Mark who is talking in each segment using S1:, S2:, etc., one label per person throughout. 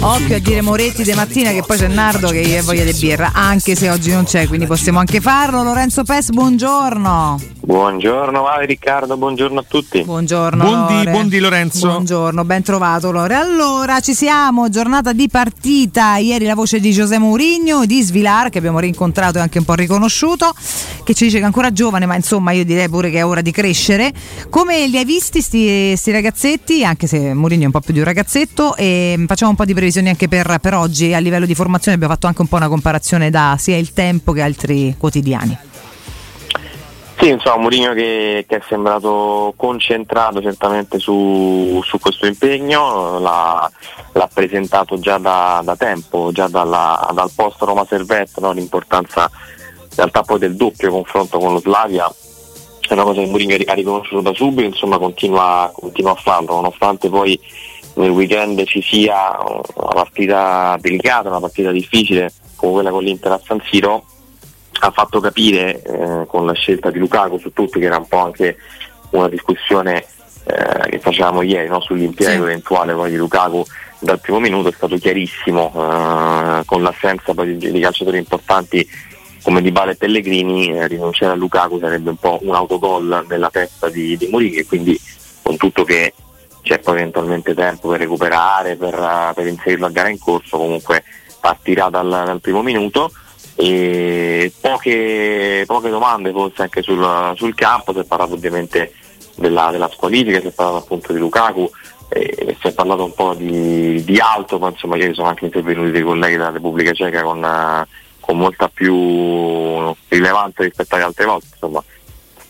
S1: Occhio a dire Moretti de mattina che poi c'è Nardo che gli voglia di birra, anche se oggi non c'è, quindi possiamo anche farlo. Lorenzo Pes, buongiorno.
S2: Buongiorno Vale Riccardo, buongiorno a tutti.
S1: Buongiorno.
S3: Buondì,
S1: Lore.
S3: buondì, Lorenzo.
S1: Buongiorno, ben trovato Lore. Allora, ci siamo, giornata di partita. Ieri la voce di José Mourinho, di Svilar, che abbiamo rincontrato e anche un po' riconosciuto, che ci dice che è ancora giovane, ma insomma io direi pure che è ora di crescere. Come li hai visti sti, sti ragazzetti, anche se Mourinho è un po' più di un ragazzetto, e facciamo un po' di previsioni anche per, per oggi. A livello di formazione abbiamo fatto anche un po' una comparazione da sia il tempo che altri quotidiani.
S2: Sì, insomma, Mourinho che, che, è sembrato concentrato certamente su, su questo impegno, l'ha, l'ha, presentato già da, da tempo, già dalla, dal post Roma Servette, no? l'importanza in realtà poi del doppio confronto con lo Slavia, è una cosa che Mourinho ha riconosciuto da subito, insomma continua, continua a farlo, nonostante poi nel weekend ci sia una partita delicata, una partita difficile come quella con l'Inter a San Siro, ha fatto capire eh, con la scelta di Lukaku su tutti, che era un po' anche una discussione eh, che facevamo ieri no? sull'impiego sì. eventuale poi di Lukaku dal primo minuto, è stato chiarissimo, eh, con l'assenza poi di, di, calciatori importanti come Di Bale e Pellegrini, eh, rinunciare a Lukaku sarebbe un po' un autogol nella testa di, di Mourinho e quindi con tutto che c'è poi eventualmente tempo per recuperare, per, per inserirlo a gara in corso, comunque partirà dal, dal primo minuto e poche, poche domande forse anche sul, sul, campo, si è parlato ovviamente della, della squalifica, si è parlato appunto di Lukaku, eh, si è parlato un po' di, di altro, ma insomma ieri sono anche intervenuti dei colleghi della Repubblica Ceca con, con molta più rilevanza rispetto alle altre volte, insomma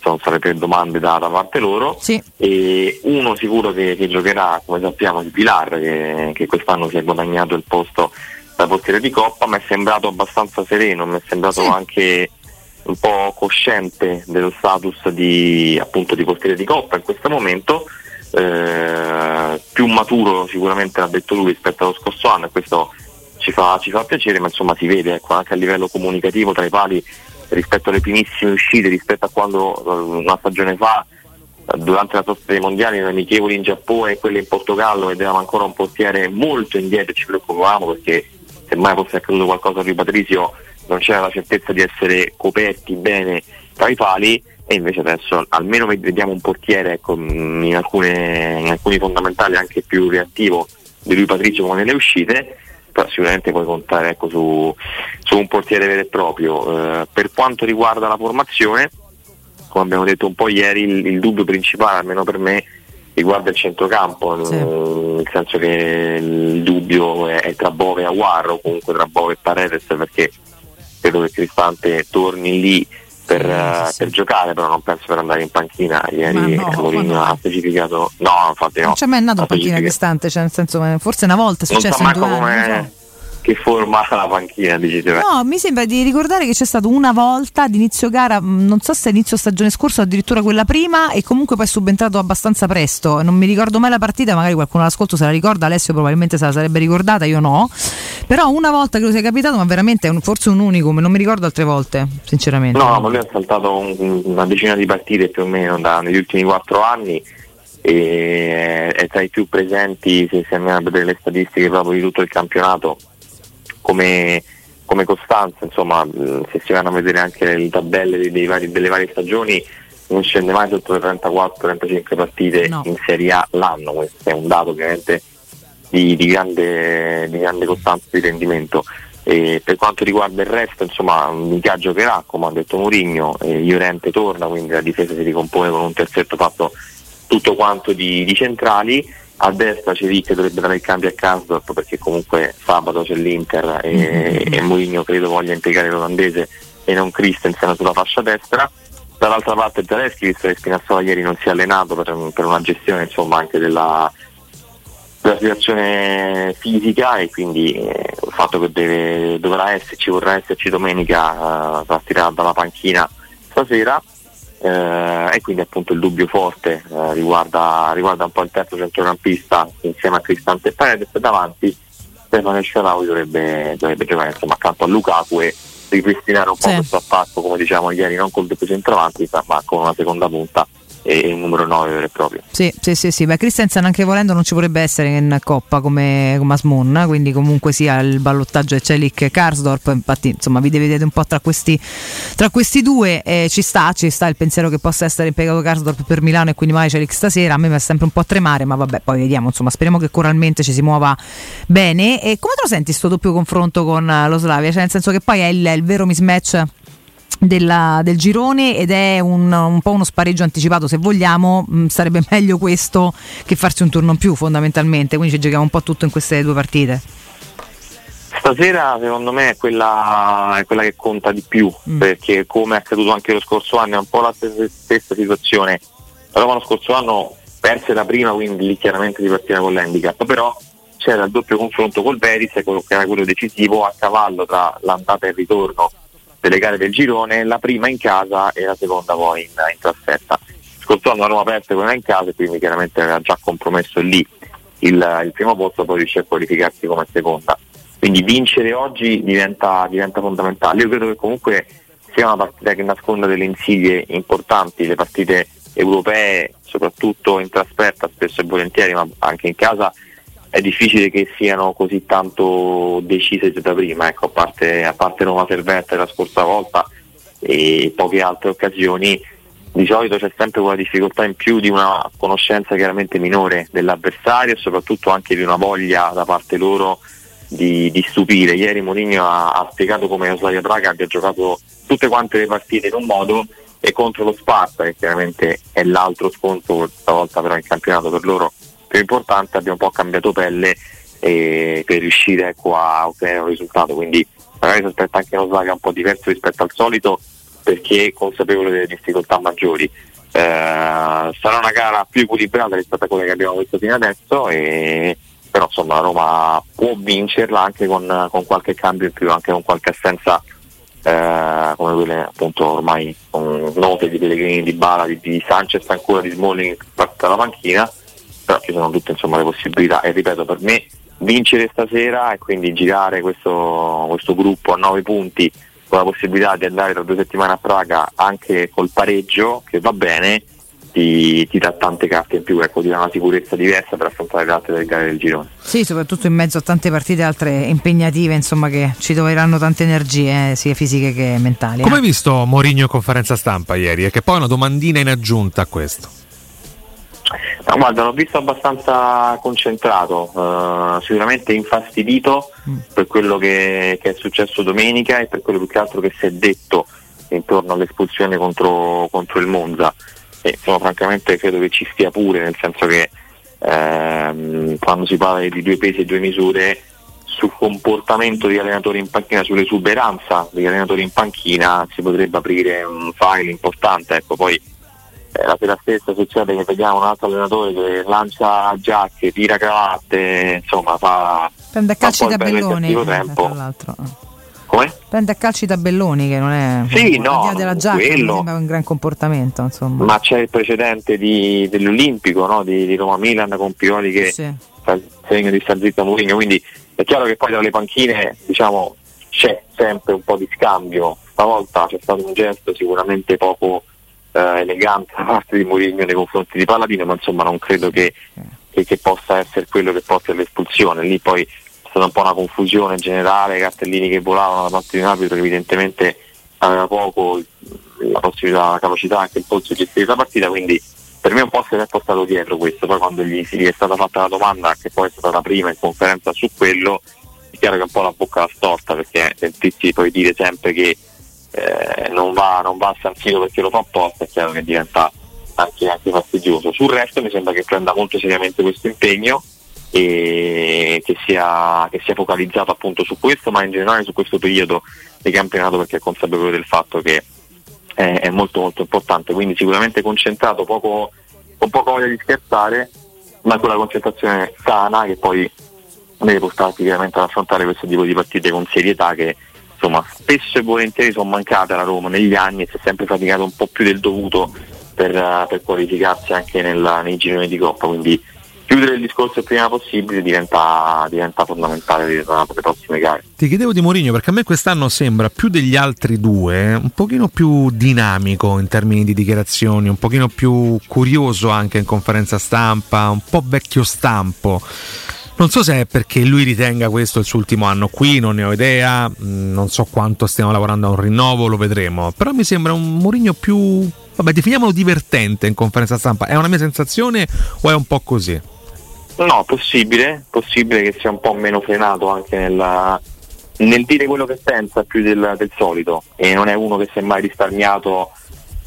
S2: sono state tre domande da, da parte loro
S1: sì.
S2: e uno sicuro che, che, giocherà come sappiamo il Pilar che, che quest'anno si è guadagnato il posto da portiere di Coppa, mi è sembrato abbastanza sereno, mi è sembrato sì. anche un po' cosciente dello status di, appunto, di portiere di Coppa in questo momento, eh, più maturo sicuramente l'ha detto lui rispetto allo scorso anno e questo ci fa, ci fa piacere, ma insomma si vede ecco, anche a livello comunicativo tra i pali rispetto alle primissime uscite, rispetto a quando una stagione fa durante la sosta dei mondiali nelle amichevoli in Giappone e quelle in Portogallo vedevamo ancora un portiere molto indietro, ci preoccupavamo perché se mai fosse accaduto qualcosa a Rui Patrizio non c'era la certezza di essere coperti bene tra i pali e invece adesso almeno vediamo un portiere ecco, in, alcune, in, alcuni fondamentali anche più reattivo di Rui Patrizio come nelle uscite però sicuramente puoi contare ecco, su, su, un portiere vero e proprio. Eh, per quanto riguarda la formazione come abbiamo detto un po' ieri il, il dubbio principale almeno per me riguarda il centrocampo, sì. nel senso che il dubbio è, tra Bove e Aguarro, o comunque tra Bove e Paredes, perché credo che Cristante torni lì per, sì, sì, per giocare, però non penso per andare in panchina. Ieri no, Mourinho no. ha specificato. No, infatti no.
S1: Non c'è mai andato in panchina Cristante, cioè nel senso, forse una volta è successo
S2: non
S1: so in due anni
S2: che forma la panchina, dici
S1: No, mi sembra di ricordare che c'è stato una volta ad inizio gara, mm, non so se inizio stagione scorsa o addirittura quella prima, e comunque poi è subentrato abbastanza presto. Non mi ricordo mai la partita, magari qualcuno all'ascolto se la ricorda, Alessio probabilmente se la sarebbe ricordata, io no. Però una volta che lo sia capitato, ma veramente è un, forse un unicum, non mi ricordo altre volte, sinceramente.
S2: No, ma lui ha saltato un, una decina di partite più o meno da, negli ultimi quattro anni e è tra i più presenti se si andiamo a vedere le statistiche proprio di tutto il campionato come, come costanza, insomma, se si vanno a vedere anche le tabelle dei vari, delle varie stagioni non scende mai sotto le 34-35 partite no. in Serie A l'anno, questo è un dato ovviamente di, di, grande, di grande costanza di rendimento. E per quanto riguarda il resto, insomma, Mica giocherà, come ha detto Mourinho, eh, Llorente torna, quindi la difesa si ricompone con un terzetto fatto tutto quanto di, di centrali. A destra che dovrebbe dare il cambio a Karsdorp perché comunque sabato c'è l'Inter e, mm-hmm. e Mourinho credo voglia impiegare l'olandese e non Christensen sulla fascia destra. Dall'altra parte Zaleschi, visto che Spinazzola ieri non si è allenato per, per una gestione insomma, anche della, della situazione fisica e quindi eh, il fatto che deve, dovrà esserci, vorrà esserci domenica, eh, partirà dalla panchina stasera eh, e quindi appunto il dubbio forte eh, riguarda, riguarda, un po' il terzo centrocampista insieme a Cristante Paredes e davanti Stefano Sciaraui dovrebbe, dovrebbe giocare insomma, accanto a Lukaku e ripristinare un po' sì. questo attacco come diciamo ieri non col doppio centravanti ma con una seconda punta e il numero 9 vero e proprio.
S1: Sì, sì, sì, sì. Beh, Christensen anche volendo non ci vorrebbe essere in coppa come, come Asmun, quindi comunque sia il ballottaggio è Celic e Karsdorp, infatti insomma vi dividete un po' tra questi, tra questi due, eh, ci sta, ci sta il pensiero che possa essere impiegato Karsdorp per Milano e quindi mai Celic stasera, a me mi fa sempre un po' tremare, ma vabbè, poi vediamo, insomma, speriamo che coralmente ci si muova bene. E come te lo senti questo doppio confronto con lo Slavia? Cioè nel senso che poi è il, il vero mismatch della, del girone ed è un, un, po' uno spareggio anticipato se vogliamo mh, mm, sarebbe meglio questo che farsi un turno in più fondamentalmente. Quindi ci giochiamo un po' tutto in queste due partite.
S2: Stasera secondo me è quella, è quella che conta di più mm. perché come è accaduto anche lo scorso anno è un po' la stessa, stessa situazione. La Roma lo scorso anno perse la prima quindi lì chiaramente si partiva con l'handicap. Però c'era il doppio confronto col Veris che era quello decisivo a cavallo tra l'andata e il ritorno delle gare del girone, la prima in casa e la seconda poi in, in trasferta. Scorso anno la Roma perse quella in casa, quindi chiaramente aveva già compromesso lì il, il primo posto, poi riuscì a qualificarsi come seconda. Quindi vincere oggi diventa, diventa fondamentale. Io credo che comunque sia una partita che nasconda delle insidie importanti, le partite europee, soprattutto in trasferta spesso e volentieri, ma anche in casa è difficile che siano così tanto decise da prima, ecco, a parte, a parte Roma Servette la scorsa volta e poche altre occasioni, di solito c'è sempre quella difficoltà in più di una conoscenza chiaramente minore dell'avversario e soprattutto anche di una voglia da parte loro di, di stupire. Ieri Mourinho ha, ha, spiegato come Oslavia Praga abbia giocato tutte quante le partite in un modo e contro lo Sparta, che chiaramente è l'altro scontro, stavolta però in campionato per loro più importante abbiamo un po' cambiato pelle eh, per riuscire ecco, a ottenere un risultato. Quindi magari si aspetta anche uno Slaga un po' diverso rispetto al solito perché è consapevole delle difficoltà maggiori. Eh, sarà una gara più equilibrata rispetto a quella che abbiamo visto fino adesso e, però insomma la Roma può vincerla anche con, con qualche cambio in più, anche con qualche assenza eh, come quelle appunto ormai note di Pellegrini, di Bala, di, di Sanchez ancora di Smalling dalla panchina però ci sono tutte insomma, le possibilità e ripeto per me vincere stasera e quindi girare questo, questo gruppo a 9 punti con la possibilità di andare tra due settimane a Praga anche col pareggio che va bene ti, ti, dà tante carte in più, ecco, ti dà una sicurezza diversa per affrontare le altre gare del girone.
S1: Sì, soprattutto in mezzo a tante partite altre impegnative, insomma, che ci toglieranno tante energie, eh, sia fisiche che mentali.
S3: Come hai visto Mourinho in conferenza stampa ieri? E che poi una domandina in aggiunta a questo.
S2: No, guarda, l'ho visto abbastanza concentrato, uh, sicuramente infastidito mm. per quello che, che, è successo domenica e per quello più che altro che si è detto intorno all'espulsione contro, contro il Monza. E insomma, francamente credo che ci stia pure, nel senso che ehm, quando si parla di due pesi e due misure sul comportamento degli allenatori in panchina, sull'esuberanza degli allenatori in panchina si potrebbe aprire un file importante. Ecco, poi eh, la sera stessa succede che vediamo un altro allenatore che lancia giacche, tira cravatte, insomma fa...
S1: Prende a calci tabelloni, eh, tra l'altro.
S2: Come?
S1: Prende a calci tabelloni che non è
S2: sì, no,
S1: della giacca, quello, sembra un gran comportamento. Insomma.
S2: Ma c'è il precedente di, dell'Olimpico, no? di, di Roma Milan con Pioli che sì. fa il segno di star zitto Mourinho, quindi è chiaro che poi tra le panchine diciamo, c'è sempre un po' di scambio. Stavolta c'è stato un gesto sicuramente poco eh, elegante da parte di Mourinho nei confronti di Palladino, ma insomma non credo che, che, che possa essere quello che porti all'espulsione. Lì poi è stata un po' una confusione generale, cartellini che volavano da parte di un arbitro che evidentemente aveva poco la possibilità, la capacità anche il polso di gestire la partita, quindi per me un po' se l'è portato dietro questo, poi quando gli, gli è stata fatta la domanda, che poi è stata la prima in conferenza su quello, è chiaro che un po' la bocca la storta perché sentirsi poi dire sempre che eh, non, va, non va sentito perché lo fa apposta, è chiaro che diventa anche, anche fastidioso. Sul resto mi sembra che prenda molto seriamente questo impegno e che sia, che sia focalizzato appunto su questo, ma in generale su questo periodo di campionato perché è consapevole del fatto che è, è molto molto importante, quindi sicuramente concentrato, poco, con poco voglia di scherzare, ma con la concentrazione sana che poi deve portarti chiaramente ad affrontare questo tipo di partite con serietà che insomma spesso e volentieri sono mancate alla Roma negli anni e si è sempre faticato un po' più del dovuto per, per qualificarsi anche nella, nei gironi di Coppa, quindi chiudere il discorso il prima possibile diventa, diventa fondamentale per le prossime gare.
S3: Ti chiedevo di Mourinho perché a me quest'anno sembra più degli altri due un pochino più dinamico in termini di dichiarazioni, un pochino più curioso anche in conferenza stampa, un po' vecchio stampo. Non so se è perché lui ritenga questo il suo ultimo anno qui, non ne ho idea, mm, non so quanto stiamo lavorando a un rinnovo, lo vedremo, però mi sembra un Mourinho più, vabbè, definiamolo divertente in conferenza stampa. È una mia sensazione o è un po' così?
S2: No, possibile, possibile che sia un po' meno frenato anche nella, nel dire quello che pensa più del, del, solito e non è uno che si è mai risparmiato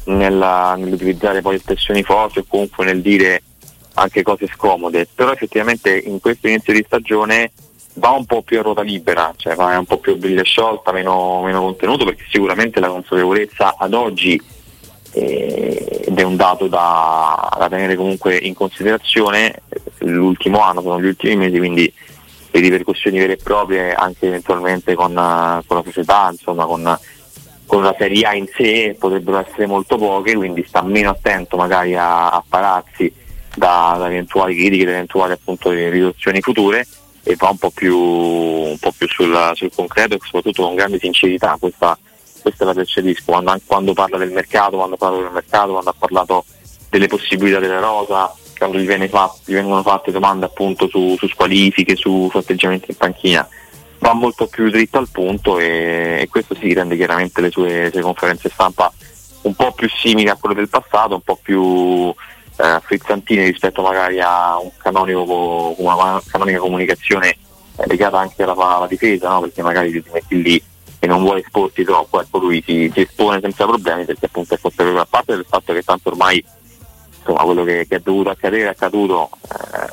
S2: nella, nell'utilizzare poi espressioni forti o comunque nel dire anche cose scomode, però effettivamente in questo inizio di stagione va un po' più a ruota libera, cioè va un po' più a briglia sciolta, meno, meno contenuto perché sicuramente la consapevolezza ad oggi eh, ed è un dato da, da, tenere comunque in considerazione l'ultimo anno, sono gli ultimi mesi, quindi le ripercussioni vere e proprie anche eventualmente con, con la società, insomma con, con, la Serie A in sé potrebbero essere molto poche, quindi sta meno attento magari a, a pararsi da, da, eventuali critiche, da eventuali appunto riduzioni future e va un po' più, un po più sul, sul, concreto e soprattutto con grande sincerità. Questa, questa la percepisco quando, quando, parla del mercato, quando parla del mercato, quando ha parlato delle possibilità della rosa, quando gli, fatto, gli vengono fatte domande appunto su, su squalifiche, su, su, atteggiamenti in panchina, va molto più dritto al punto e, e questo si rende chiaramente le sue, sue, conferenze stampa un po' più simili a quelle del passato, un po' più eh, frizzantine rispetto magari a un canonico, una canonica comunicazione eh, legata anche alla, alla difesa, no? perché magari ti metti lì e non vuole esporti troppo, ecco lui si, si, espone senza problemi perché appunto è consapevole a parte del fatto che tanto ormai insomma, quello che, che, è dovuto accadere è accaduto,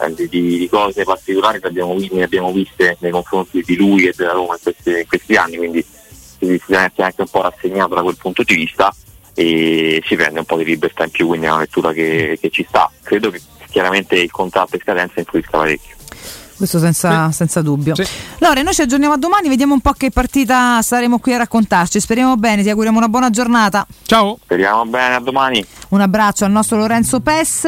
S2: eh, di, di, cose particolari ne abbiamo, ne abbiamo, viste nei confronti di lui e della Roma in questi, in questi anni, quindi si essere anche un po' rassegnato da quel punto di vista e si prende un po' di libertà in più, quindi è una lettura che, che ci sta. Credo che chiaramente il contratto in scadenza influisca parecchio
S1: questo senza, sì. senza dubbio. Sì. Lore, noi ci aggiorniamo a domani, vediamo un po' che partita saremo qui a raccontarci. Speriamo bene, ti auguriamo una buona giornata.
S3: Ciao.
S2: Speriamo bene, a domani.
S1: Un abbraccio al nostro Lorenzo Pes.